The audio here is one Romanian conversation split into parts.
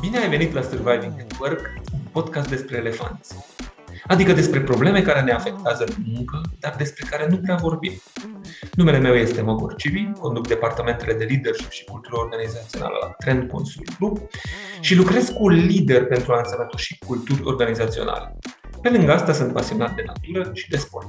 Bine ai venit la Surviving at Work, un podcast despre elefanți. Adică despre probleme care ne afectează în muncă, dar despre care nu prea vorbim. Numele meu este Mogor Civi, conduc departamentele de leadership și cultură organizațională la Trend Consult Group și lucrez cu lider pentru a însănătoși culturi organizaționale. Pe lângă asta sunt pasionat de natură și de sport.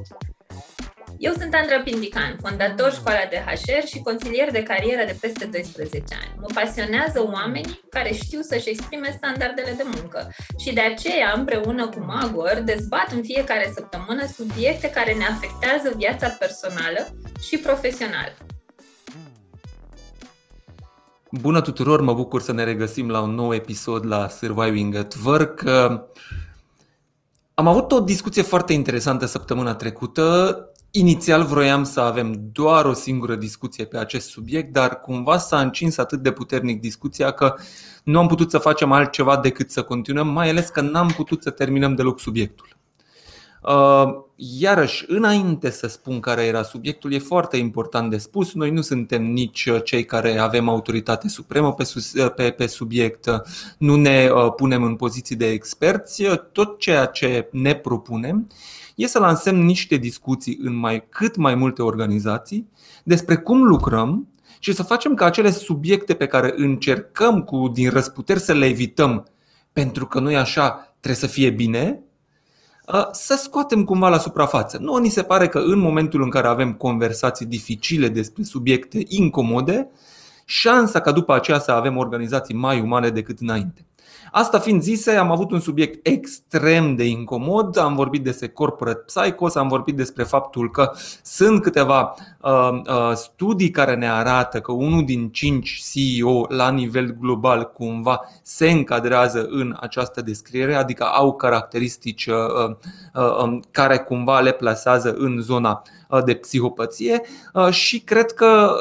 Eu sunt Andra Pindican, fondator școala de HR și consilier de carieră de peste 12 ani. Mă pasionează oamenii care știu să-și exprime standardele de muncă și de aceea, împreună cu Magor, dezbat în fiecare săptămână subiecte care ne afectează viața personală și profesională. Bună tuturor, mă bucur să ne regăsim la un nou episod la Surviving at Work. Am avut o discuție foarte interesantă săptămâna trecută Inițial vroiam să avem doar o singură discuție pe acest subiect, dar cumva s-a încins atât de puternic discuția că nu am putut să facem altceva decât să continuăm, mai ales că n-am putut să terminăm deloc subiectul. Uh, iarăși, înainte să spun care era subiectul, e foarte important de spus. Noi nu suntem nici cei care avem autoritate supremă pe, pe, pe subiect, nu ne uh, punem în poziții de experți. Tot ceea ce ne propunem e să lansăm niște discuții în mai cât mai multe organizații despre cum lucrăm și să facem ca acele subiecte pe care încercăm cu din răsputeri să le evităm pentru că nu e așa, trebuie să fie bine, să scoatem cumva la suprafață. Nu ni se pare că în momentul în care avem conversații dificile despre subiecte incomode, șansa ca după aceea să avem organizații mai umane decât înainte. Asta fiind zise, am avut un subiect extrem de incomod, am vorbit despre corporate psychos, am vorbit despre faptul că sunt câteva uh, uh, studii care ne arată că unul din cinci CEO la nivel global cumva se încadrează în această descriere, adică au caracteristici uh, uh, uh, um, care cumva le plasează în zona uh, de psihopăție uh, și cred că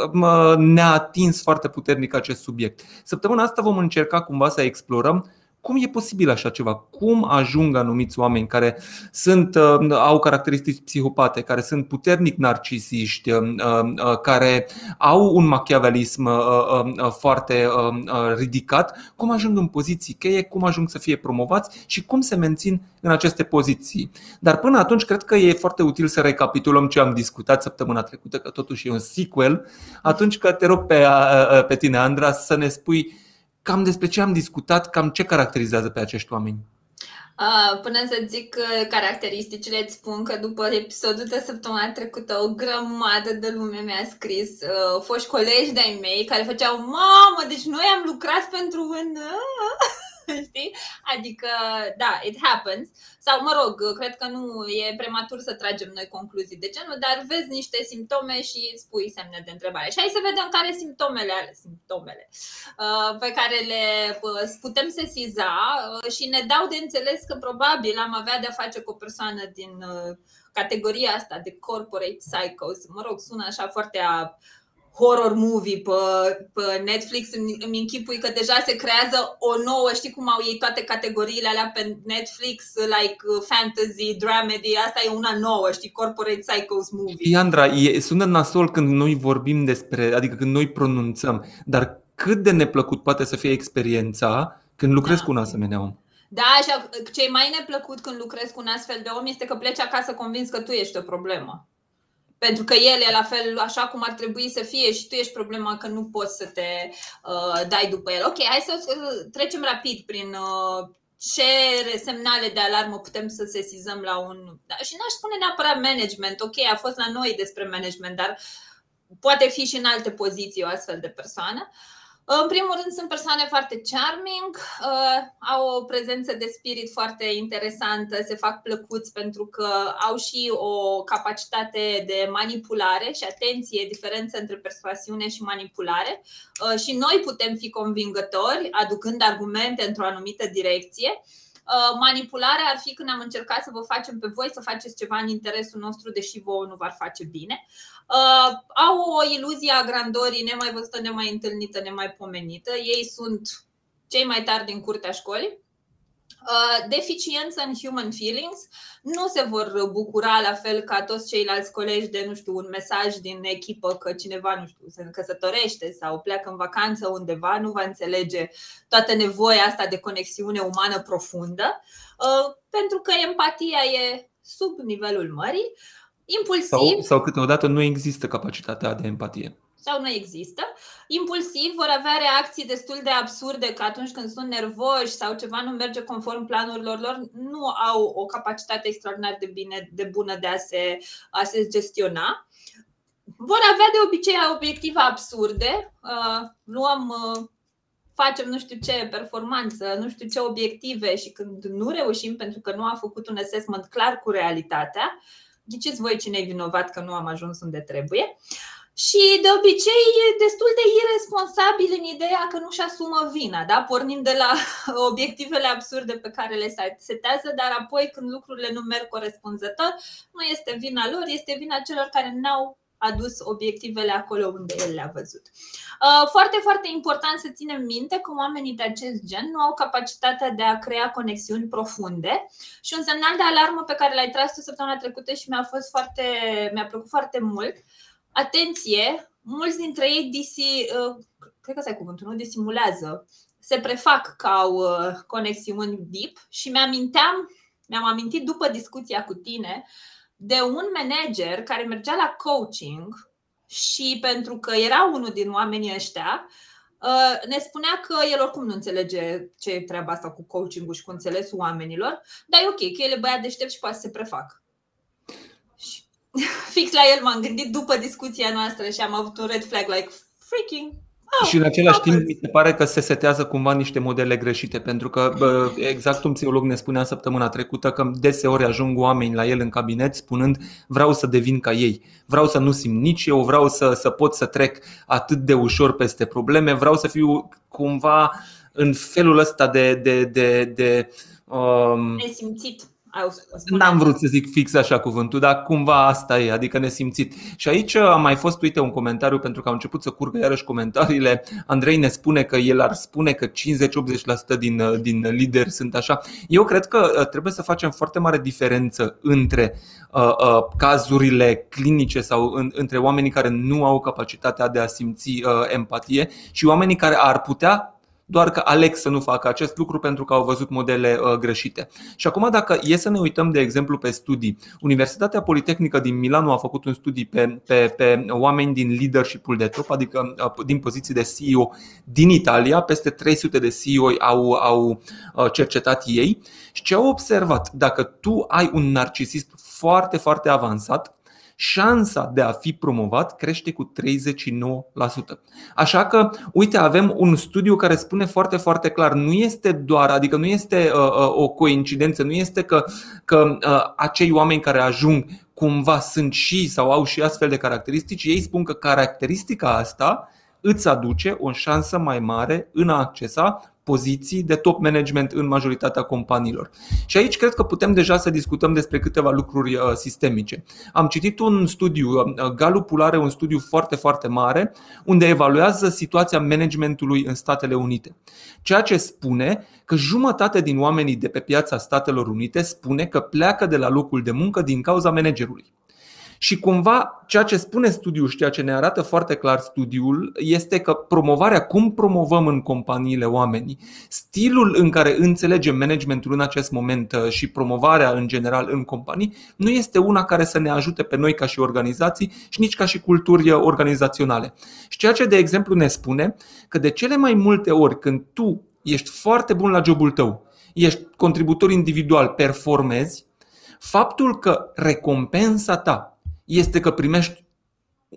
ne-a atins foarte puternic acest subiect. Săptămâna asta vom încerca cumva să explorăm cum e posibil așa ceva? Cum ajung anumiți oameni care sunt, uh, au caracteristici psihopate, care sunt puternic narcisiști, uh, uh, care au un machiavelism foarte ridicat, cum ajung în poziții cheie, cum ajung să fie promovați și cum se mențin în aceste poziții. Dar până atunci cred că e foarte util să recapitulăm ce am discutat săptămâna trecută, că totuși e un sequel. Atunci că te rog pe, pe tine, Andra, să ne spui cam despre ce am discutat, cam ce caracterizează pe acești oameni. Uh, până să zic caracteristicile, îți spun că după episodul de săptămâna trecută o grămadă de lume mi-a scris uh, foști colegi de-ai mei care făceau Mamă, deci noi am lucrat pentru un... știi? Adică, da, it happens. Sau, mă rog, cred că nu e prematur să tragem noi concluzii de genul, dar vezi niște simptome și îți spui semne de întrebare. Și hai să vedem care simptomele ale simptomele uh, pe care le uh, putem sesiza uh, și ne dau de înțeles că probabil am avea de-a face cu o persoană din categoria asta de corporate psychos. Mă rog, sună așa foarte a horror movie pe, pe Netflix, îmi, îmi închipui că deja se creează o nouă, știi cum au ei toate categoriile alea pe Netflix, like uh, fantasy, dramedy, asta e una nouă, știi, corporate psychos movie. Iandra, e, sună nasol când noi vorbim despre, adică când noi pronunțăm, dar cât de neplăcut poate să fie experiența când lucrezi da. cu un asemenea om? Da, așa, ce e mai neplăcut când lucrezi cu un astfel de om este că pleci acasă convins că tu ești o problemă. Pentru că el e la fel așa cum ar trebui să fie și tu ești problema că nu poți să te uh, dai după el. Ok, hai să trecem rapid prin uh, ce semnale de alarmă putem să sesizăm la un. Da, și n-aș spune neapărat management. Ok, a fost la noi despre management, dar poate fi și în alte poziții o astfel de persoană. Uh, în primul rând, sunt persoane foarte charming, uh, au o prezență de spirit foarte interesantă, se fac plăcuți pentru că au și o capacitate de manipulare și atenție, diferență între persoasiune și manipulare. Uh, și noi putem fi convingători, aducând argumente într-o anumită direcție. Uh, manipularea ar fi când am încercat să vă facem pe voi să faceți ceva în interesul nostru, deși vouă nu v-ar face bine. Uh, au o iluzie a grandorii nemai văzută, nemai întâlnită, nemai pomenită. Ei sunt cei mai tari din curtea școlii. Uh, deficiență în human feelings nu se vor bucura la fel ca toți ceilalți colegi de, nu știu, un mesaj din echipă că cineva, nu știu, se căsătorește sau pleacă în vacanță undeva, nu va înțelege toată nevoia asta de conexiune umană profundă, uh, pentru că empatia e sub nivelul mării, impulsiv. Sau, sau câteodată nu există capacitatea de empatie sau nu există. Impulsiv vor avea reacții destul de absurde că atunci când sunt nervoși sau ceva nu merge conform planurilor lor, nu au o capacitate extraordinar de, bine, de bună de a se, a se gestiona. Vor avea de obicei obiective absurde. Uh, luăm uh, facem nu știu ce performanță, nu știu ce obiective și când nu reușim pentru că nu am făcut un assessment clar cu realitatea, ghiciți voi cine e vinovat că nu am ajuns unde trebuie. Și de obicei e destul de irresponsabil în ideea că nu-și asumă vina, da? pornind de la obiectivele absurde pe care le setează, dar apoi când lucrurile nu merg corespunzător, nu este vina lor, este vina celor care n-au adus obiectivele acolo unde el le-a văzut. Uh, foarte, foarte important să ținem minte că oamenii de acest gen nu au capacitatea de a crea conexiuni profunde și un semnal de alarmă pe care l-ai tras tu săptămâna trecută și mi-a fost foarte, mi-a plăcut foarte mult. Atenție, mulți dintre ei disi, uh, cred că ăsta e cuvântul, nu? Disimulează, se prefac ca au uh, conexiuni deep și mi-aminteam, mi-am amintit după discuția cu tine de un manager care mergea la coaching și pentru că era unul din oamenii ăștia, uh, ne spunea că el oricum nu înțelege ce e treaba asta cu coaching-ul și cu înțelesul oamenilor, dar e ok, că el e băiat deștept și poate să se prefac. fix la el m-am gândit după discuția noastră și am avut un red flag, like, freaking Oh, și în același timp mi se pare că se setează cumva niște modele greșite, pentru că exact un psiholog ne spunea săptămâna trecută că deseori ajung oameni la el în cabinet spunând vreau să devin ca ei, vreau să nu simt nici eu, vreau să, să pot să trec atât de ușor peste probleme, vreau să fiu cumva în felul ăsta de, de, de, de um, nesimțit N-am vrut să zic fix așa cuvântul, dar cumva asta e, adică nesimțit. Și aici a mai fost, uite, un comentariu pentru că au început să curgă iarăși comentariile. Andrei ne spune că el ar spune că 50-80% din, din lideri sunt așa. Eu cred că uh, trebuie să facem foarte mare diferență între uh, uh, cazurile clinice sau în, între oamenii care nu au capacitatea de a simți uh, empatie și oamenii care ar putea doar că aleg să nu facă acest lucru pentru că au văzut modele uh, greșite. Și acum, dacă e să ne uităm, de exemplu, pe studii, Universitatea Politehnică din Milano a făcut un studiu pe, pe, pe oameni din leadership-ul de top, adică uh, din poziții de CEO din Italia, peste 300 de CEO au, au uh, cercetat ei. Și ce au observat, dacă tu ai un narcisist foarte, foarte avansat, șansa de a fi promovat crește cu 39%. Așa că, uite, avem un studiu care spune foarte, foarte clar, nu este doar, adică nu este uh, uh, o coincidență, nu este că, că uh, acei oameni care ajung cumva sunt și sau au și astfel de caracteristici, ei spun că caracteristica asta îți aduce o șansă mai mare în a accesa poziții de top management în majoritatea companiilor. Și aici cred că putem deja să discutăm despre câteva lucruri uh, sistemice. Am citit un studiu, uh, Galupul are un studiu foarte, foarte mare, unde evaluează situația managementului în Statele Unite. Ceea ce spune că jumătate din oamenii de pe piața Statelor Unite spune că pleacă de la locul de muncă din cauza managerului. Și cumva ceea ce spune studiul și ceea ce ne arată foarte clar studiul este că promovarea, cum promovăm în companiile oamenii, stilul în care înțelegem managementul în acest moment uh, și promovarea în general în companii, nu este una care să ne ajute pe noi ca și organizații și nici ca și culturi uh, organizaționale. Și ceea ce, de exemplu, ne spune că de cele mai multe ori când tu ești foarte bun la jobul tău, ești contributor individual, performezi, faptul că recompensa ta este că primești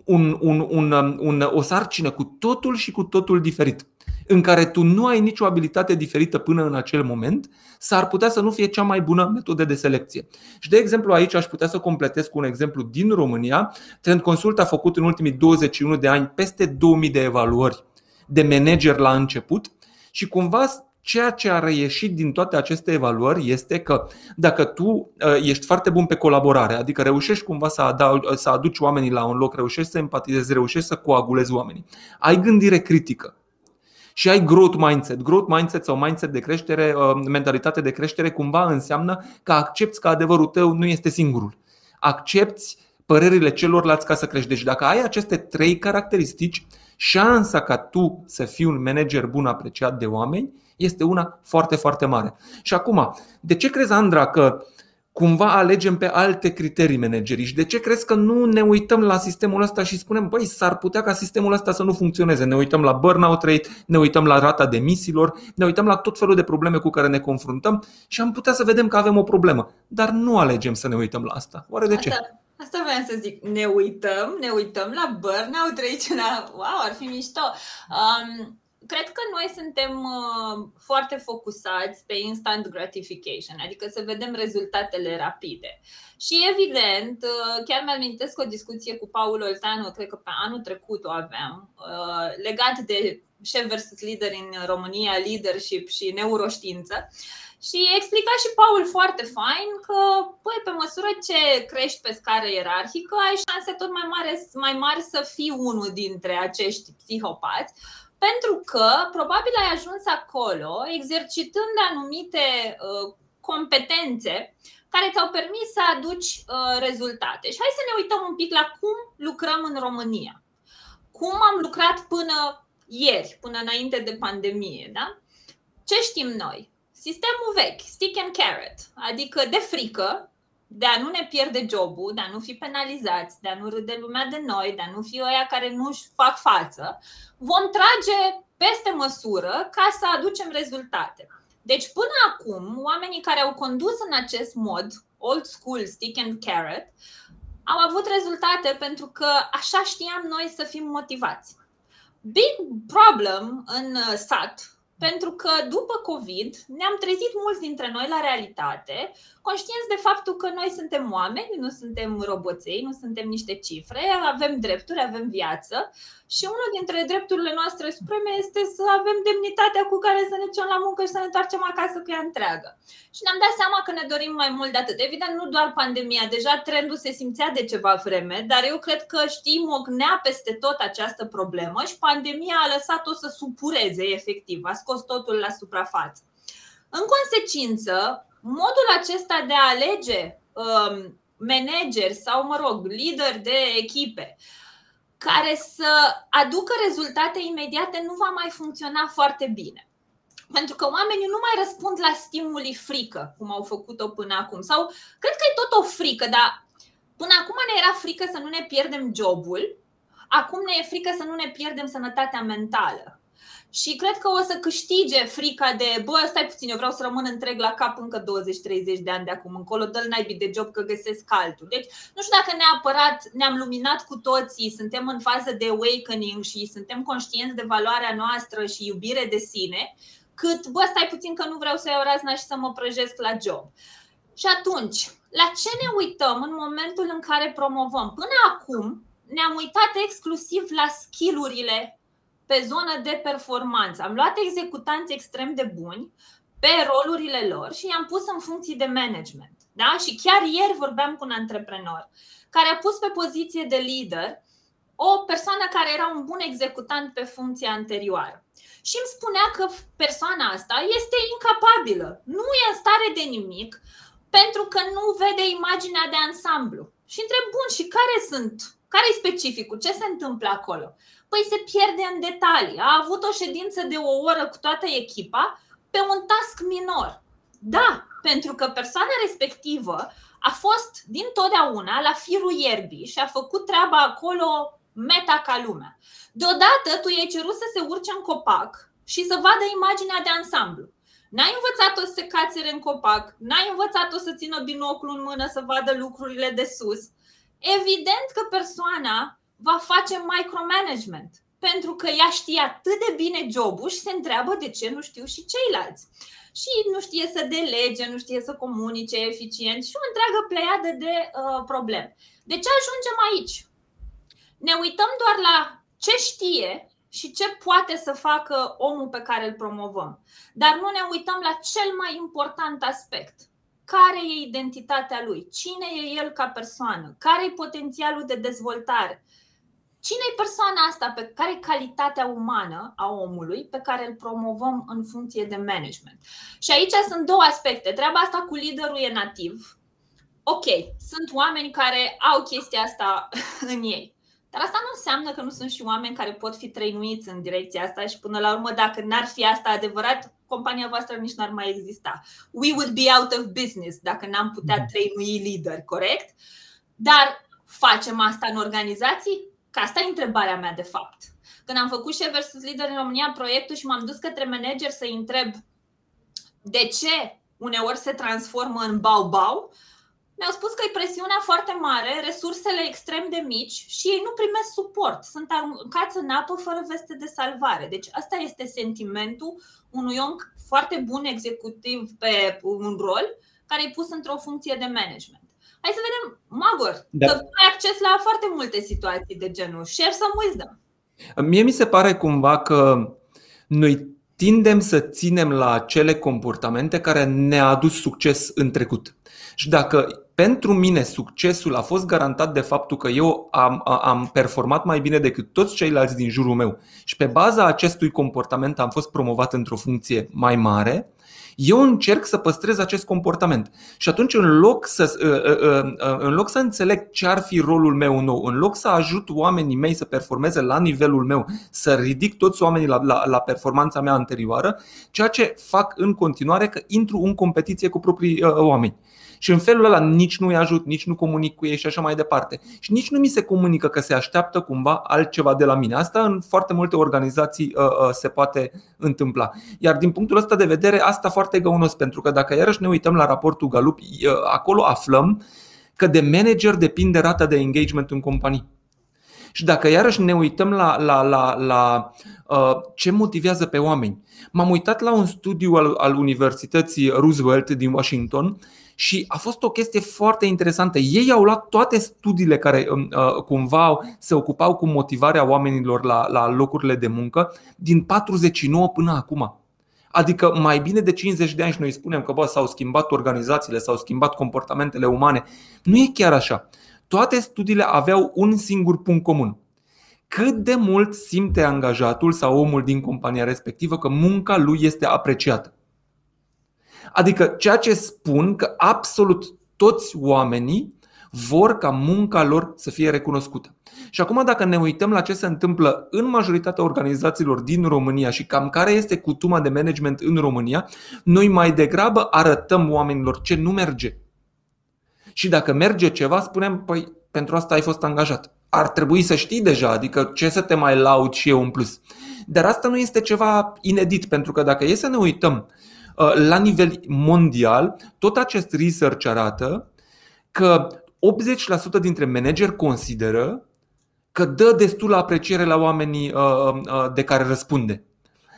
un, un, un, un, o sarcină cu totul și cu totul diferit, în care tu nu ai nicio abilitate diferită până în acel moment, s-ar putea să nu fie cea mai bună metodă de selecție. Și de exemplu aici aș putea să completez cu un exemplu din România. Trend Consult a făcut în ultimii 21 de ani peste 2000 de evaluări de manager la început și cumva Ceea ce a reieșit din toate aceste evaluări este că dacă tu uh, ești foarte bun pe colaborare, adică reușești cumva să, adau, să aduci oamenii la un loc, reușești să empatizezi, reușești să coagulezi oamenii, ai gândire critică și ai growth mindset. Growth mindset sau mindset de creștere, uh, mentalitate de creștere, cumva înseamnă că accepti că adevărul tău nu este singurul. Accepti părerile celorlalți ca să crești. Deci dacă ai aceste trei caracteristici, șansa ca tu să fii un manager bun apreciat de oameni este una foarte, foarte mare. Și acum, de ce crezi, Andra, că cumva alegem pe alte criterii managerii și de ce crezi că nu ne uităm la sistemul ăsta și spunem, băi, s-ar putea ca sistemul ăsta să nu funcționeze. Ne uităm la burnout rate, ne uităm la rata demisiilor, ne uităm la tot felul de probleme cu care ne confruntăm și am putea să vedem că avem o problemă. Dar nu alegem să ne uităm la asta. Oare de ce? Asta, asta vreau să zic. Ne uităm, ne uităm la burnout rate, la... wow, ar fi mișto. Um, cred că noi suntem uh, foarte focusați pe instant gratification, adică să vedem rezultatele rapide. Și evident, uh, chiar mi-am amintesc o discuție cu Paul Olteanu, cred că pe anul trecut o aveam, uh, legat de șef versus lider în România, leadership și neuroștiință. Și explica și Paul foarte fain că, păi, pe măsură ce crești pe scară ierarhică, ai șanse tot mai mari, mai mari să fii unul dintre acești psihopați, pentru că probabil ai ajuns acolo exercitând anumite uh, competențe care ți-au permis să aduci uh, rezultate. Și hai să ne uităm un pic la cum lucrăm în România. Cum am lucrat până ieri, până înainte de pandemie, da? Ce știm noi? Sistemul vechi, stick and carrot, adică de frică, de a nu ne pierde jobul, de a nu fi penalizați, de a nu râde lumea de noi, de a nu fi oia care nu își fac față, vom trage peste măsură ca să aducem rezultate. Deci până acum, oamenii care au condus în acest mod, old school stick and carrot, au avut rezultate pentru că așa știam noi să fim motivați. Big problem în sat pentru că după COVID ne-am trezit mulți dintre noi la realitate, conștienți de faptul că noi suntem oameni, nu suntem roboței, nu suntem niște cifre, avem drepturi, avem viață și unul dintre drepturile noastre supreme este să avem demnitatea cu care să ne ducem la muncă și să ne întoarcem acasă cu ea întreagă. Și ne-am dat seama că ne dorim mai mult de atât. Evident, nu doar pandemia, deja trendul se simțea de ceva vreme, dar eu cred că știi, mognea peste tot această problemă și pandemia a lăsat-o să supureze efectiv, a scos totul la suprafață. În consecință, modul acesta de a alege um, manageri sau, mă rog, lideri de echipe care să aducă rezultate imediate nu va mai funcționa foarte bine. Pentru că oamenii nu mai răspund la stimuli frică, cum au făcut-o până acum. Sau cred că e tot o frică, dar până acum ne era frică să nu ne pierdem jobul, acum ne e frică să nu ne pierdem sănătatea mentală. Și cred că o să câștige frica de, bă, stai puțin, eu vreau să rămân întreg la cap încă 20-30 de ani de acum încolo, dă-l naibii de job că găsesc altul. Deci, nu știu dacă neapărat ne-am luminat cu toții, suntem în fază de awakening și suntem conștienți de valoarea noastră și iubire de sine, cât, bă, stai puțin că nu vreau să iau razna și să mă prăjesc la job. Și atunci, la ce ne uităm în momentul în care promovăm? Până acum ne-am uitat exclusiv la skillurile pe zonă de performanță. Am luat executanți extrem de buni pe rolurile lor și i-am pus în funcții de management. Da? Și chiar ieri vorbeam cu un antreprenor care a pus pe poziție de lider o persoană care era un bun executant pe funcția anterioară. Și îmi spunea că persoana asta este incapabilă, nu e în stare de nimic pentru că nu vede imaginea de ansamblu. Și întreb, bun, și care sunt? Care e specificul? Ce se întâmplă acolo? Păi se pierde în detalii. A avut o ședință de o oră cu toată echipa pe un task minor. Da, pentru că persoana respectivă a fost din totdeauna la firul ierbii și a făcut treaba acolo meta ca lumea. Deodată tu i-ai cerut să se urce în copac și să vadă imaginea de ansamblu. N-ai învățat-o să se cațere în copac, n-ai învățat-o să țină binoclul în mână să vadă lucrurile de sus. Evident că persoana va face micromanagement. Pentru că ea știe atât de bine jobul și se întreabă de ce nu știu și ceilalți. Și nu știe să delege, nu știe să comunice eficient și o întreagă pleiadă de uh, probleme. De ce ajungem aici? Ne uităm doar la ce știe și ce poate să facă omul pe care îl promovăm. Dar nu ne uităm la cel mai important aspect. Care e identitatea lui? Cine e el ca persoană? Care e potențialul de dezvoltare? Cine e persoana asta pe care e calitatea umană a omului pe care îl promovăm în funcție de management? Și aici sunt două aspecte. Treaba asta cu liderul e nativ. Ok, sunt oameni care au chestia asta în ei. Dar asta nu înseamnă că nu sunt și oameni care pot fi trăinuiți în direcția asta și până la urmă, dacă n-ar fi asta adevărat, compania voastră nici n-ar mai exista. We would be out of business dacă n-am putea mhm. trăinui lideri, corect? Dar facem asta în organizații? Că asta e întrebarea mea de fapt. Când am făcut și versus lider în România proiectul și m-am dus către manager să întreb de ce uneori se transformă în bau-bau, mi-au spus că e presiunea foarte mare, resursele extrem de mici și ei nu primesc suport. Sunt aruncați în apă fără veste de salvare. Deci asta este sentimentul unui om foarte bun executiv pe un rol care e pus într-o funcție de management. Hai să vedem, Magor, da. că ai acces la foarte multe situații de genul. Share some wisdom. Mie mi se pare cumva că noi tindem să ținem la acele comportamente care ne-a adus succes în trecut. Și dacă pentru mine succesul a fost garantat de faptul că eu am, am performat mai bine decât toți ceilalți din jurul meu și pe baza acestui comportament am fost promovat într-o funcție mai mare, eu încerc să păstrez acest comportament. Și atunci, în loc să, ă, ă, ă, în loc să înțeleg ce ar fi rolul meu nou, în loc să ajut oamenii mei să performeze la nivelul meu, să ridic toți oamenii la, la, la performanța mea anterioară, ceea ce fac în continuare că intru în competiție cu proprii uh, oameni. Și în felul ăla nici nu-i ajut, nici nu comunic cu ei și așa mai departe. Și nici nu mi se comunică că se așteaptă cumva altceva de la mine. Asta în foarte multe organizații uh, uh, se poate întâmpla. Iar din punctul ăsta de vedere, asta foarte găunos, pentru că dacă iarăși ne uităm la raportul Galup, uh, acolo aflăm că de manager depinde rata de engagement în companii. Și dacă iarăși ne uităm la, la, la, la uh, ce motivează pe oameni, m-am uitat la un studiu al, al Universității Roosevelt din Washington și a fost o chestie foarte interesantă. Ei au luat toate studiile care um, uh, cumva se ocupau cu motivarea oamenilor la, la locurile de muncă din 49 până acum. Adică mai bine de 50 de ani și noi spunem că bă, s-au schimbat organizațiile, s-au schimbat comportamentele umane. Nu e chiar așa. Toate studiile aveau un singur punct comun. Cât de mult simte angajatul sau omul din compania respectivă că munca lui este apreciată. Adică ceea ce spun că absolut toți oamenii vor ca munca lor să fie recunoscută. Și acum dacă ne uităm la ce se întâmplă în majoritatea organizațiilor din România și cam care este cutuma de management în România, noi mai degrabă arătăm oamenilor ce nu merge. Și dacă merge ceva, spunem, păi pentru asta ai fost angajat. Ar trebui să știi deja, adică ce să te mai laud și eu în plus. Dar asta nu este ceva inedit, pentru că dacă e să ne uităm Uh, la nivel mondial, tot acest research arată că 80% dintre manageri consideră că dă destul apreciere la oamenii uh, uh, de care răspunde.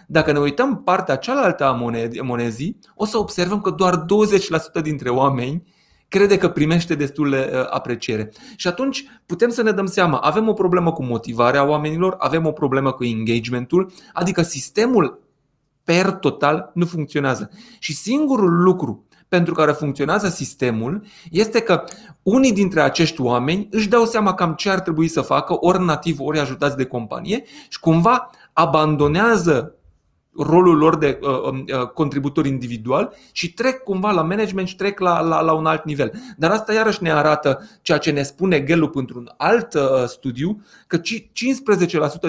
Dacă ne uităm partea cealaltă a monezii, o să observăm că doar 20% dintre oameni crede că primește destul de apreciere. Și atunci putem să ne dăm seama, avem o problemă cu motivarea oamenilor, avem o problemă cu engagementul, adică sistemul per total nu funcționează. Și singurul lucru pentru care funcționează sistemul este că unii dintre acești oameni își dau seama cam ce ar trebui să facă, ori nativ, ori ajutați de companie și cumva abandonează rolul lor de uh, um, uh, contributor individual și trec cumva la management și trec la, la, la un alt nivel. Dar asta iarăși ne arată ceea ce ne spune Gallup într-un alt uh, studiu, că 15%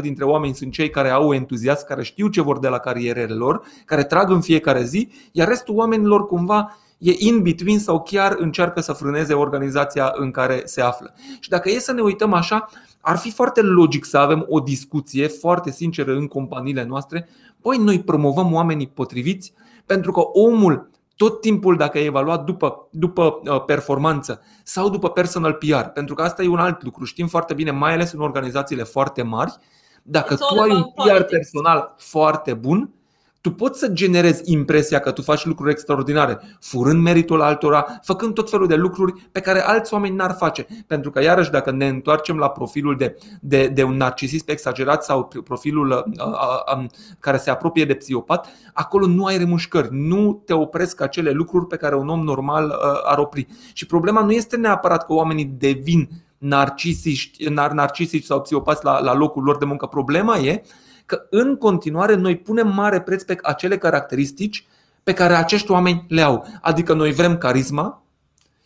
dintre oameni sunt cei care au entuziasm, care știu ce vor de la carierele lor, care trag în fiecare zi, iar restul oamenilor cumva e in between sau chiar încearcă să frâneze organizația în care se află. Și dacă e să ne uităm așa, ar fi foarte logic să avem o discuție foarte sinceră în companiile noastre. Păi noi promovăm oamenii potriviți pentru că omul tot timpul dacă e evaluat după, după uh, performanță sau după personal PR, pentru că asta e un alt lucru. Știm foarte bine, mai ales în organizațiile foarte mari, dacă tu ai un PR personal foarte bun, tu poți să generezi impresia că tu faci lucruri extraordinare, furând meritul altora, făcând tot felul de lucruri pe care alți oameni n-ar face. Pentru că, iarăși, dacă ne întoarcem la profilul de, de, de un narcisist exagerat sau profilul uh, uh, uh, care se apropie de psihopat, acolo nu ai remușcări, nu te opresc acele lucruri pe care un om normal uh, ar opri. Și problema nu este neapărat că oamenii devin narcisiști, nar, narcisiști sau psihopați la, la locul lor de muncă. Problema e că în continuare noi punem mare preț pe acele caracteristici pe care acești oameni le au. Adică noi vrem carisma,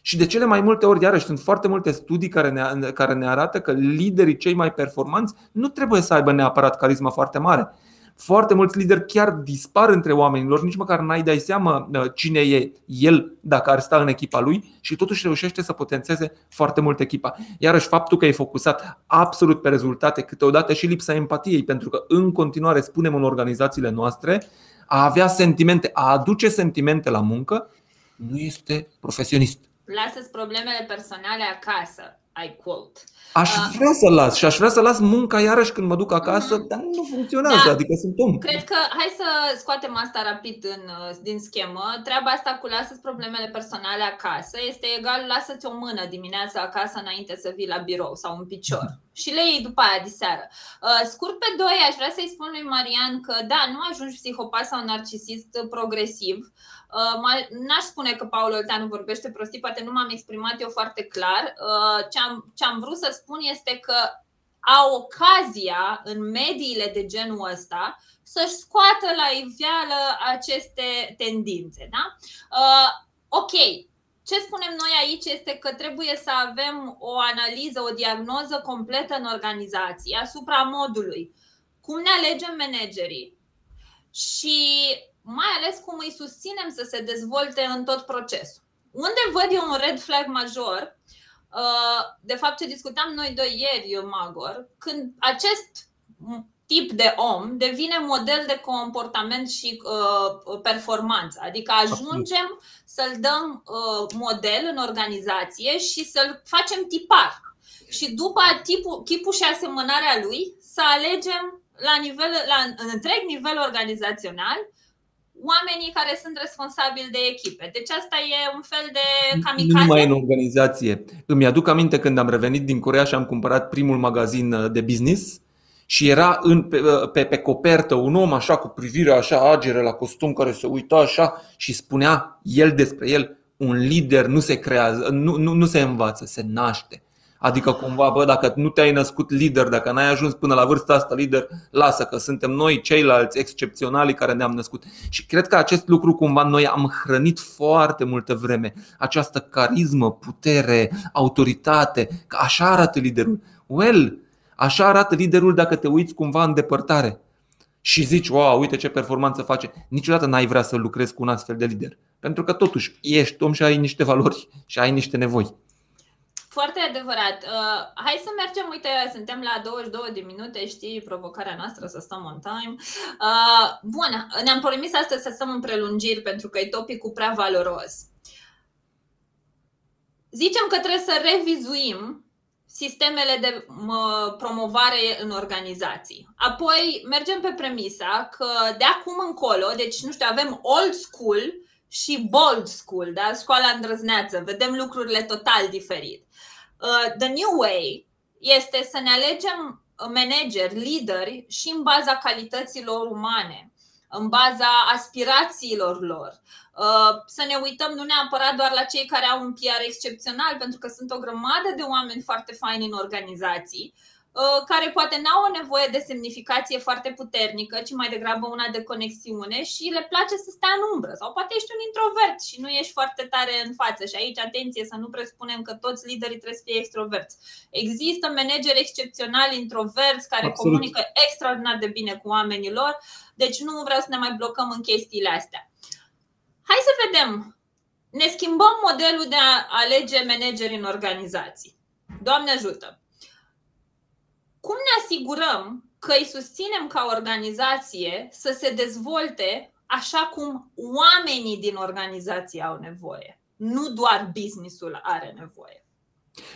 și de cele mai multe ori, iarăși, sunt foarte multe studii care ne, care ne arată că liderii cei mai performanți nu trebuie să aibă neapărat carisma foarte mare. Foarte mulți lideri chiar dispar între oamenilor, nici măcar n-ai dai seama uh, cine e el dacă ar sta în echipa lui și totuși reușește să potențeze foarte mult echipa. Iarăși faptul că e focusat absolut pe rezultate, câteodată și lipsa empatiei, pentru că în continuare spunem în organizațiile noastre, a avea sentimente, a aduce sentimente la muncă, nu este profesionist lasă-ți problemele personale acasă, I quote. Aș uh, vrea să las și aș vrea să las munca iarăși când mă duc acasă, uh-huh. dar nu funcționează, da. adică sunt om. Cred că hai să scoatem asta rapid în, din schemă. Treaba asta cu lasă-ți problemele personale acasă este egal lasă-ți o mână dimineața acasă înainte să vii la birou sau un picior uh-huh. și le iei după aia diseară. Uh, scurt pe doi, aș vrea să-i spun lui Marian că da, nu ajungi psihopat sau narcisist progresiv. Uh, n-aș spune că Paul Olteanu vorbește prostii, poate nu m-am exprimat eu foarte clar. Uh, ce am, ce am vrut să spun este că au ocazia în mediile de genul ăsta să-și scoată la iveală aceste tendințe. Da? Uh, ok, ce spunem noi aici este că trebuie să avem o analiză, o diagnoză completă în organizație asupra modului cum ne alegem managerii și mai ales cum îi susținem să se dezvolte în tot procesul. Unde văd eu un red flag major, uh, de fapt ce discutam noi doi ieri, Magor, când acest tip de om devine model de comportament și uh, performanță. Adică ajungem să-l dăm uh, model în organizație și să-l facem tipar. Și după tipul, chipul și asemănarea lui, să alegem la, nivel, la în întreg nivel organizațional oamenii care sunt responsabili de echipe. Deci asta e un fel de kamikaze. Nu numai în organizație. Îmi aduc aminte când am revenit din Corea și am cumpărat primul magazin uh, de business și era în, pe, uh, pe, pe copertă un om așa cu privire așa agere la costum care se uita așa și spunea el despre el un lider nu se creează, nu, nu, nu se învață, se naște. Adică cumva, bă, dacă nu te-ai născut lider, dacă n-ai ajuns până la vârsta asta lider, lasă că suntem noi ceilalți excepționali care ne-am născut. Și cred că acest lucru cumva noi am hrănit foarte multă vreme. Această carismă, putere, autoritate, că așa arată liderul. Well, așa arată liderul dacă te uiți cumva în depărtare și zici, wow, uite ce performanță face, niciodată n-ai vrea să lucrezi cu un astfel de lider. Pentru că totuși ești om și ai niște valori și ai niște nevoi. Foarte adevărat. Uh, hai să mergem, uite, suntem la 22 de minute, știi, provocarea noastră să stăm on time. Uh, bun, ne-am promis astăzi să stăm în prelungiri pentru că e topicul prea valoros. Zicem că trebuie să revizuim sistemele de promovare în organizații. Apoi mergem pe premisa că de acum încolo, deci nu știu, avem old school și bold school, da? școala îndrăzneață, vedem lucrurile total diferit. Uh, the new way este să ne alegem manageri, lideri și în baza calităților umane, în baza aspirațiilor lor. Uh, să ne uităm nu neapărat doar la cei care au un PR excepțional, pentru că sunt o grămadă de oameni foarte faini în organizații, Uh, care poate n-au o nevoie de semnificație foarte puternică, ci mai degrabă una de conexiune și le place să stea în umbră. Sau poate ești un introvert și nu ești foarte tare în față. Și aici, atenție, să nu presupunem că toți liderii trebuie să fie extroverți. Există manageri excepționali introverți care Absolut. comunică extraordinar de bine cu oamenii lor, deci nu vreau să ne mai blocăm în chestiile astea. Hai să vedem. Ne schimbăm modelul de a alege manageri în organizații. Doamne ajută! Cum ne asigurăm că îi susținem ca organizație să se dezvolte așa cum oamenii din organizație au nevoie, nu doar businessul are nevoie.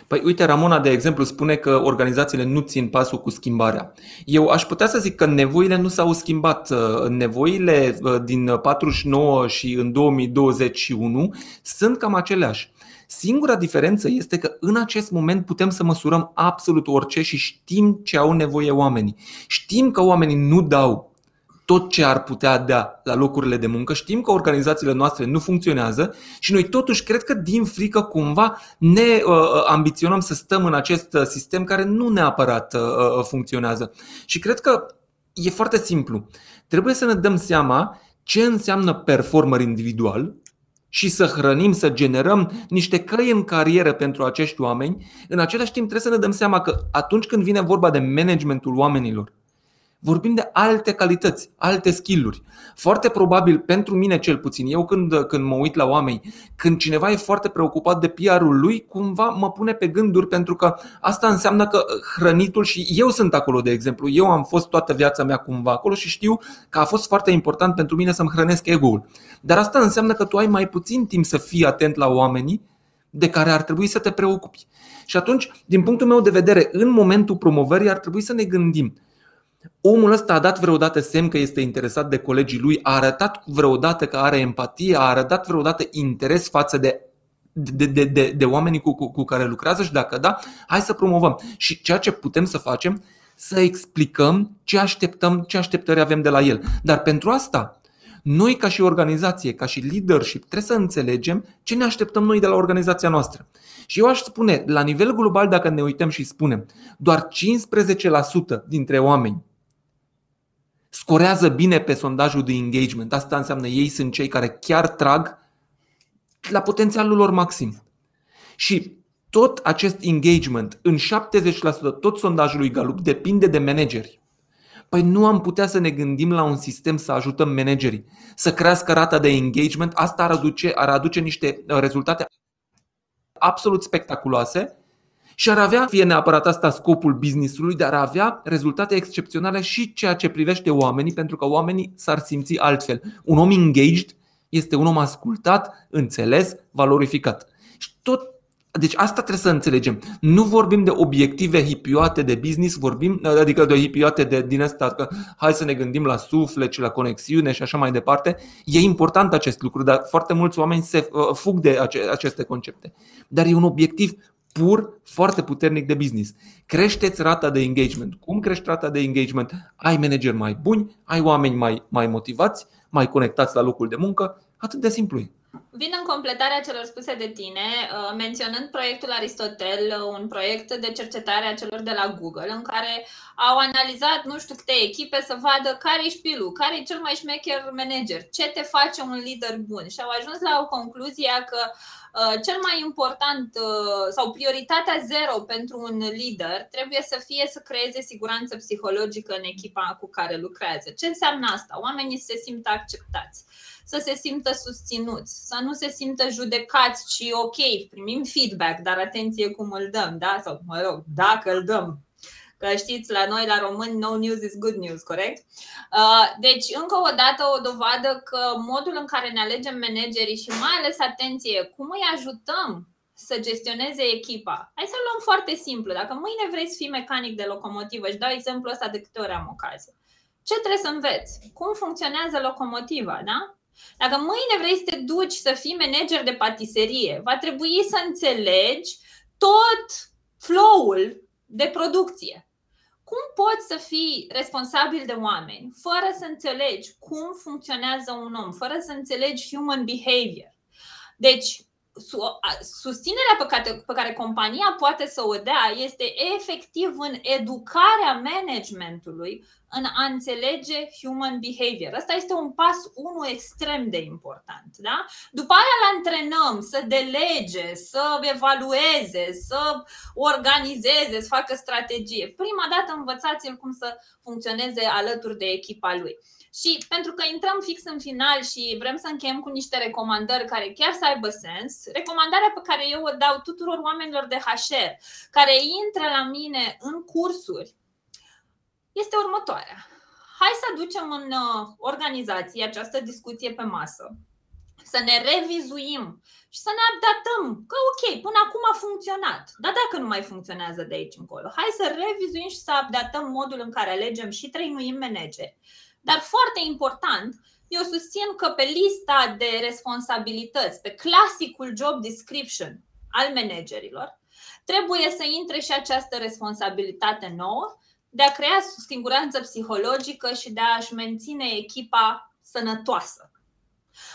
Păi uite, Ramona, de exemplu, spune că organizațiile nu țin pasul cu schimbarea. Eu aș putea să zic că nevoile nu s-au schimbat. Nevoile uh, din 49 și în 2021 sunt cam aceleași. Singura diferență este că în acest moment putem să măsurăm absolut orice și știm ce au nevoie oamenii. Știm că oamenii nu dau tot ce ar putea da la locurile de muncă, știm că organizațiile noastre nu funcționează și noi totuși cred că din frică cumva ne uh, uh ambiționăm să stăm în acest uh, sistem care nu neapărat uh, uh, funcționează. Și cred că e foarte simplu. Trebuie să ne dăm seama ce înseamnă performer individual și să hrănim, să generăm niște căi în carieră pentru acești oameni, în același timp trebuie să ne dăm seama că atunci când vine vorba de managementul oamenilor, vorbim de alte calități, alte skill-uri. Foarte probabil, pentru mine cel puțin, eu când, când mă uit la oameni, când cineva e foarte preocupat de PR-ul lui, cumva mă pune pe gânduri pentru că asta înseamnă că hrănitul și eu sunt acolo, de exemplu, eu am fost toată viața mea cumva acolo și știu că a fost foarte important pentru mine să-mi hrănesc ego-ul. Dar asta înseamnă că tu ai mai puțin timp să fii atent la oamenii de care ar trebui să te preocupi. Și atunci, din punctul meu de vedere, în momentul promovării ar trebui să ne gândim Omul ăsta a dat vreodată semn că este interesat de colegii lui, a arătat vreodată că are empatie, a arătat vreodată interes față de de, de, de, de oamenii cu, cu, cu care lucrează și dacă da, hai să promovăm. Și ceea ce putem să facem, să explicăm ce așteptăm, ce așteptări avem de la el. Dar pentru asta, noi ca și organizație, ca și leadership, trebuie să înțelegem ce ne așteptăm noi de la organizația noastră. Și eu aș spune, la nivel global, dacă ne uităm și spunem, doar 15% dintre oameni scorează bine pe sondajul de engagement. Asta înseamnă ei sunt cei care chiar trag la potențialul lor maxim. Și tot acest engagement, în 70% tot sondajul lui Galup, depinde de manageri. Păi nu am putea să ne gândim la un sistem să ajutăm managerii să crească rata de engagement. Asta ar aduce, ar aduce niște rezultate absolut spectaculoase și ar avea, fie neapărat asta scopul businessului, dar ar avea rezultate excepționale și ceea ce privește oamenii, pentru că oamenii s-ar simți altfel. Un om engaged este un om ascultat, înțeles, valorificat. Și tot deci asta trebuie să înțelegem. Nu vorbim de obiective hipioate de business, vorbim, adică de hipioate de, din asta, că hai să ne gândim la suflet și la conexiune și așa mai departe. E important acest lucru, dar foarte mulți oameni se uh, fug de aceste concepte. Dar e un obiectiv pur, foarte puternic de business. Creșteți rata de engagement. Cum crești rata de engagement? Ai manageri mai buni, ai oameni mai, mai motivați, mai conectați la locul de muncă. Atât de simplu e. Vin în completarea celor spuse de tine, uh, menționând proiectul Aristotel, uh, un proiect de cercetare a celor de la Google, în care au analizat nu știu câte echipe să vadă care e șpilul, care e cel mai șmecher manager, ce te face un lider bun și au ajuns la o concluzie că uh, cel mai important sau prioritatea zero pentru un lider trebuie să fie să creeze siguranță psihologică în echipa cu care lucrează. Ce înseamnă asta? Oamenii se simt acceptați să se simtă susținuți, să nu se simtă judecați, ci ok, primim feedback, dar atenție cum îl dăm, da? Sau, mă rog, dacă îl dăm. Că știți, la noi, la români, no news is good news, corect? Uh, deci, încă o dată, o dovadă că modul în care ne alegem managerii și mai ales atenție, cum îi ajutăm să gestioneze echipa. Hai să luăm foarte simplu. Dacă mâine vreți să fii mecanic de locomotivă, și dau exemplu ăsta de câte ori am ocazie. Ce trebuie să înveți? Cum funcționează locomotiva, da? Dacă mâine vrei să te duci să fii manager de patiserie, va trebui să înțelegi tot flow-ul de producție. Cum poți să fii responsabil de oameni fără să înțelegi cum funcționează un om, fără să înțelegi human behavior? Deci, susținerea pe care, pe care compania poate să o dea este efectiv în educarea managementului în a înțelege human behavior. Asta este un pas unul extrem de important. Da? După aia îl antrenăm să delege, să evalueze, să organizeze, să facă strategie. Prima dată învățați-l cum să funcționeze alături de echipa lui. Și pentru că intrăm fix în final și vrem să încheiem cu niște recomandări care chiar să aibă sens, recomandarea pe care eu o dau tuturor oamenilor de HR care intră la mine în cursuri este următoarea. Hai să aducem în uh, organizație această discuție pe masă, să ne revizuim și să ne adaptăm. Că ok, până acum a funcționat, dar dacă nu mai funcționează de aici încolo, hai să revizuim și să adaptăm modul în care alegem și trăinuim manageri dar foarte important, eu susțin că pe lista de responsabilități, pe clasicul job description al managerilor, trebuie să intre și această responsabilitate nouă de a crea siguranță psihologică și de a-și menține echipa sănătoasă.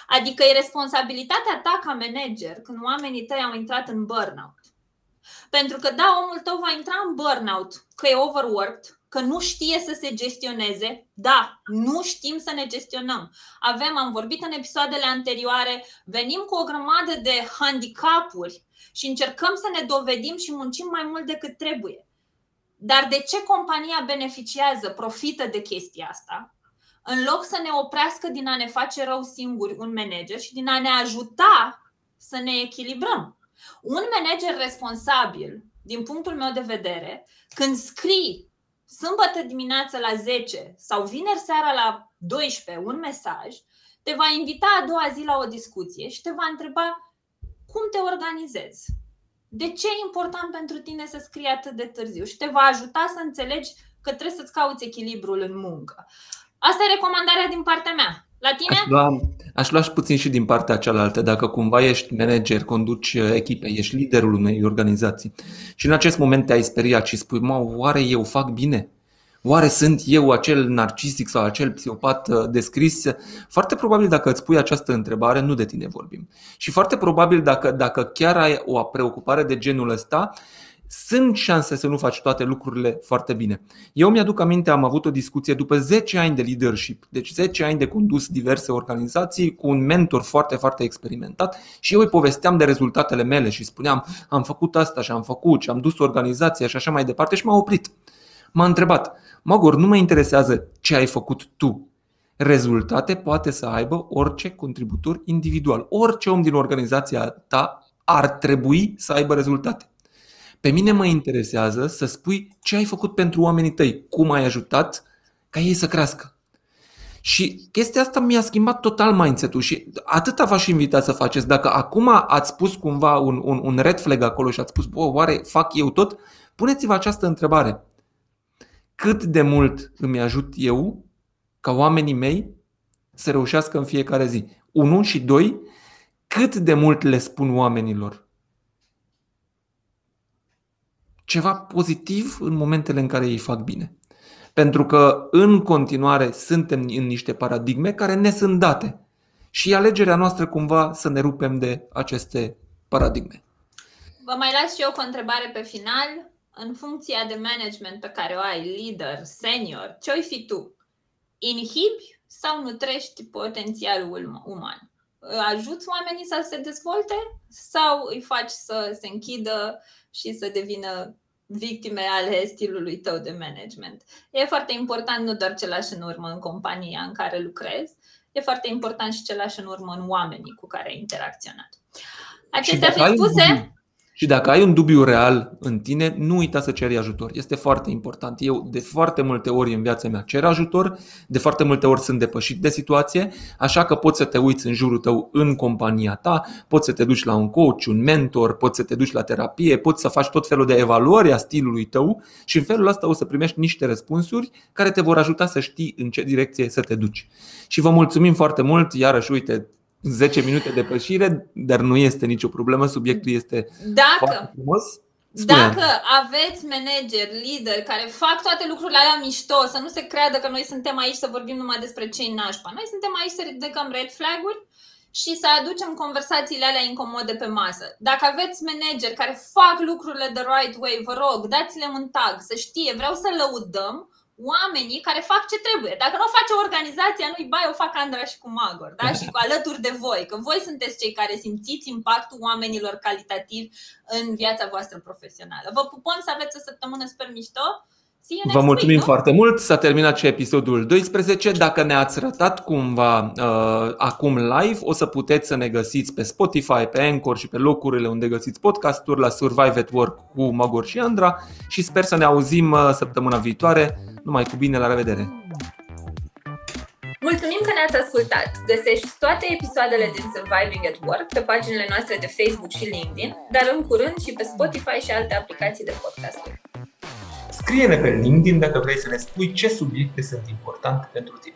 Adică e responsabilitatea ta ca manager când oamenii tăi au intrat în burnout. Pentru că da, omul tău va intra în burnout, că e overworked, că nu știe să se gestioneze. Da, nu știm să ne gestionăm. Avem, am vorbit în episoadele anterioare, venim cu o grămadă de handicapuri și încercăm să ne dovedim și muncim mai mult decât trebuie. Dar de ce compania beneficiază, profită de chestia asta? În loc să ne oprească din a ne face rău singuri un manager și din a ne ajuta să ne echilibrăm. Un manager responsabil, din punctul meu de vedere, când scrii sâmbătă dimineața la 10 sau vineri seara la 12 un mesaj, te va invita a doua zi la o discuție și te va întreba cum te organizezi. De ce e important pentru tine să scrii atât de târziu? Și te va ajuta să înțelegi că trebuie să-ți cauți echilibrul în muncă. Asta e recomandarea din partea mea. La tine? Aș lua, aș lua și puțin și din partea cealaltă. Dacă cumva ești manager, conduci uh, echipe, ești liderul unei organizații și în acest moment te-ai speriat și spui, mă, oare eu fac bine? Oare sunt eu acel narcisic sau acel psihopat uh, descris? Foarte probabil dacă îți pui această întrebare, nu de tine vorbim. Și foarte probabil dacă, dacă chiar ai o preocupare de genul ăsta, sunt șanse să nu faci toate lucrurile foarte bine. Eu mi-aduc aminte, am avut o discuție după 10 ani de leadership, deci 10 ani de condus diverse organizații cu un mentor foarte, foarte experimentat și eu îi povesteam de rezultatele mele și spuneam am făcut asta și am făcut și am dus organizația și așa mai departe și m-a oprit. M-a întrebat, Magor, nu mă interesează ce ai făcut tu. Rezultate poate să aibă orice contributor individual. Orice om din organizația ta ar trebui să aibă rezultate. Pe mine mă interesează să spui ce ai făcut pentru oamenii tăi, cum ai ajutat ca ei să crească. Și chestia asta mi-a schimbat total mindset-ul și atâta v-aș invita să faceți. Dacă acum ați spus cumva un, un, un red flag acolo și ați spus, bă, oare fac eu tot? Puneți-vă această întrebare. Cât de mult îmi ajut eu ca oamenii mei să reușească în fiecare zi? Unu și doi, cât de mult le spun oamenilor ceva pozitiv în momentele în care ei fac bine. Pentru că în continuare suntem în niște paradigme care ne sunt date. Și alegerea noastră cumva să ne rupem de aceste paradigme. Vă mai las și eu cu o întrebare pe final. În funcția de management pe care o ai, leader, senior, ce-oi fi tu? Inhibi sau nutrești potențialul uman? Ajuți oamenii să se dezvolte sau îi faci să se închidă și să devină victime ale stilului tău de management. E foarte important nu doar ce lași în urmă în compania în care lucrezi, e foarte important și ce lași în urmă în oamenii cu care ai interacționat. Acestea fiind spuse, și dacă ai un dubiu real în tine, nu uita să ceri ajutor. Este foarte important. Eu de foarte multe ori în viața mea cer ajutor, de foarte multe ori sunt depășit de situație, așa că poți să te uiți în jurul tău în compania ta, poți să te duci la un coach, un mentor, poți să te duci la terapie, poți să faci tot felul de evaluări a stilului tău și în felul ăsta o să primești niște răspunsuri care te vor ajuta să știi în ce direcție să te duci. Și vă mulțumim foarte mult, iarăși uite, 10 minute de pășire, dar nu este nicio problemă, subiectul este dacă, foarte frumos. Spune. Dacă aveți manager, lider care fac toate lucrurile alea mișto, să nu se creadă că noi suntem aici să vorbim numai despre ce nașpa. Noi suntem aici să ridicăm red flag-uri și să aducem conversațiile alea incomode pe masă. Dacă aveți manager care fac lucrurile the right way, vă rog, dați-le un tag, să știe, vreau să lăudăm oamenii care fac ce trebuie. Dacă nu o face organizația, nu-i bai, o fac Andra și cu Magor, da? și cu alături de voi, că voi sunteți cei care simțiți impactul oamenilor calitativ în viața voastră profesională. Vă pupăm să aveți o săptămână super mișto. Vă mulțumim week, foarte mult. S-a terminat și episodul 12. Dacă ne-ați rătat cumva uh, acum live, o să puteți să ne găsiți pe Spotify, pe Anchor și pe locurile unde găsiți podcasturi la Survive at Work cu Magor și Andra și sper să ne auzim uh, săptămâna viitoare. Numai cu bine, la revedere! Mulțumim că ne-ați ascultat! Găsești toate episoadele din Surviving at Work pe paginile noastre de Facebook și LinkedIn, dar în curând și pe Spotify și alte aplicații de podcasturi. Scrie-ne pe LinkedIn dacă vrei să ne spui ce subiecte sunt importante pentru tine.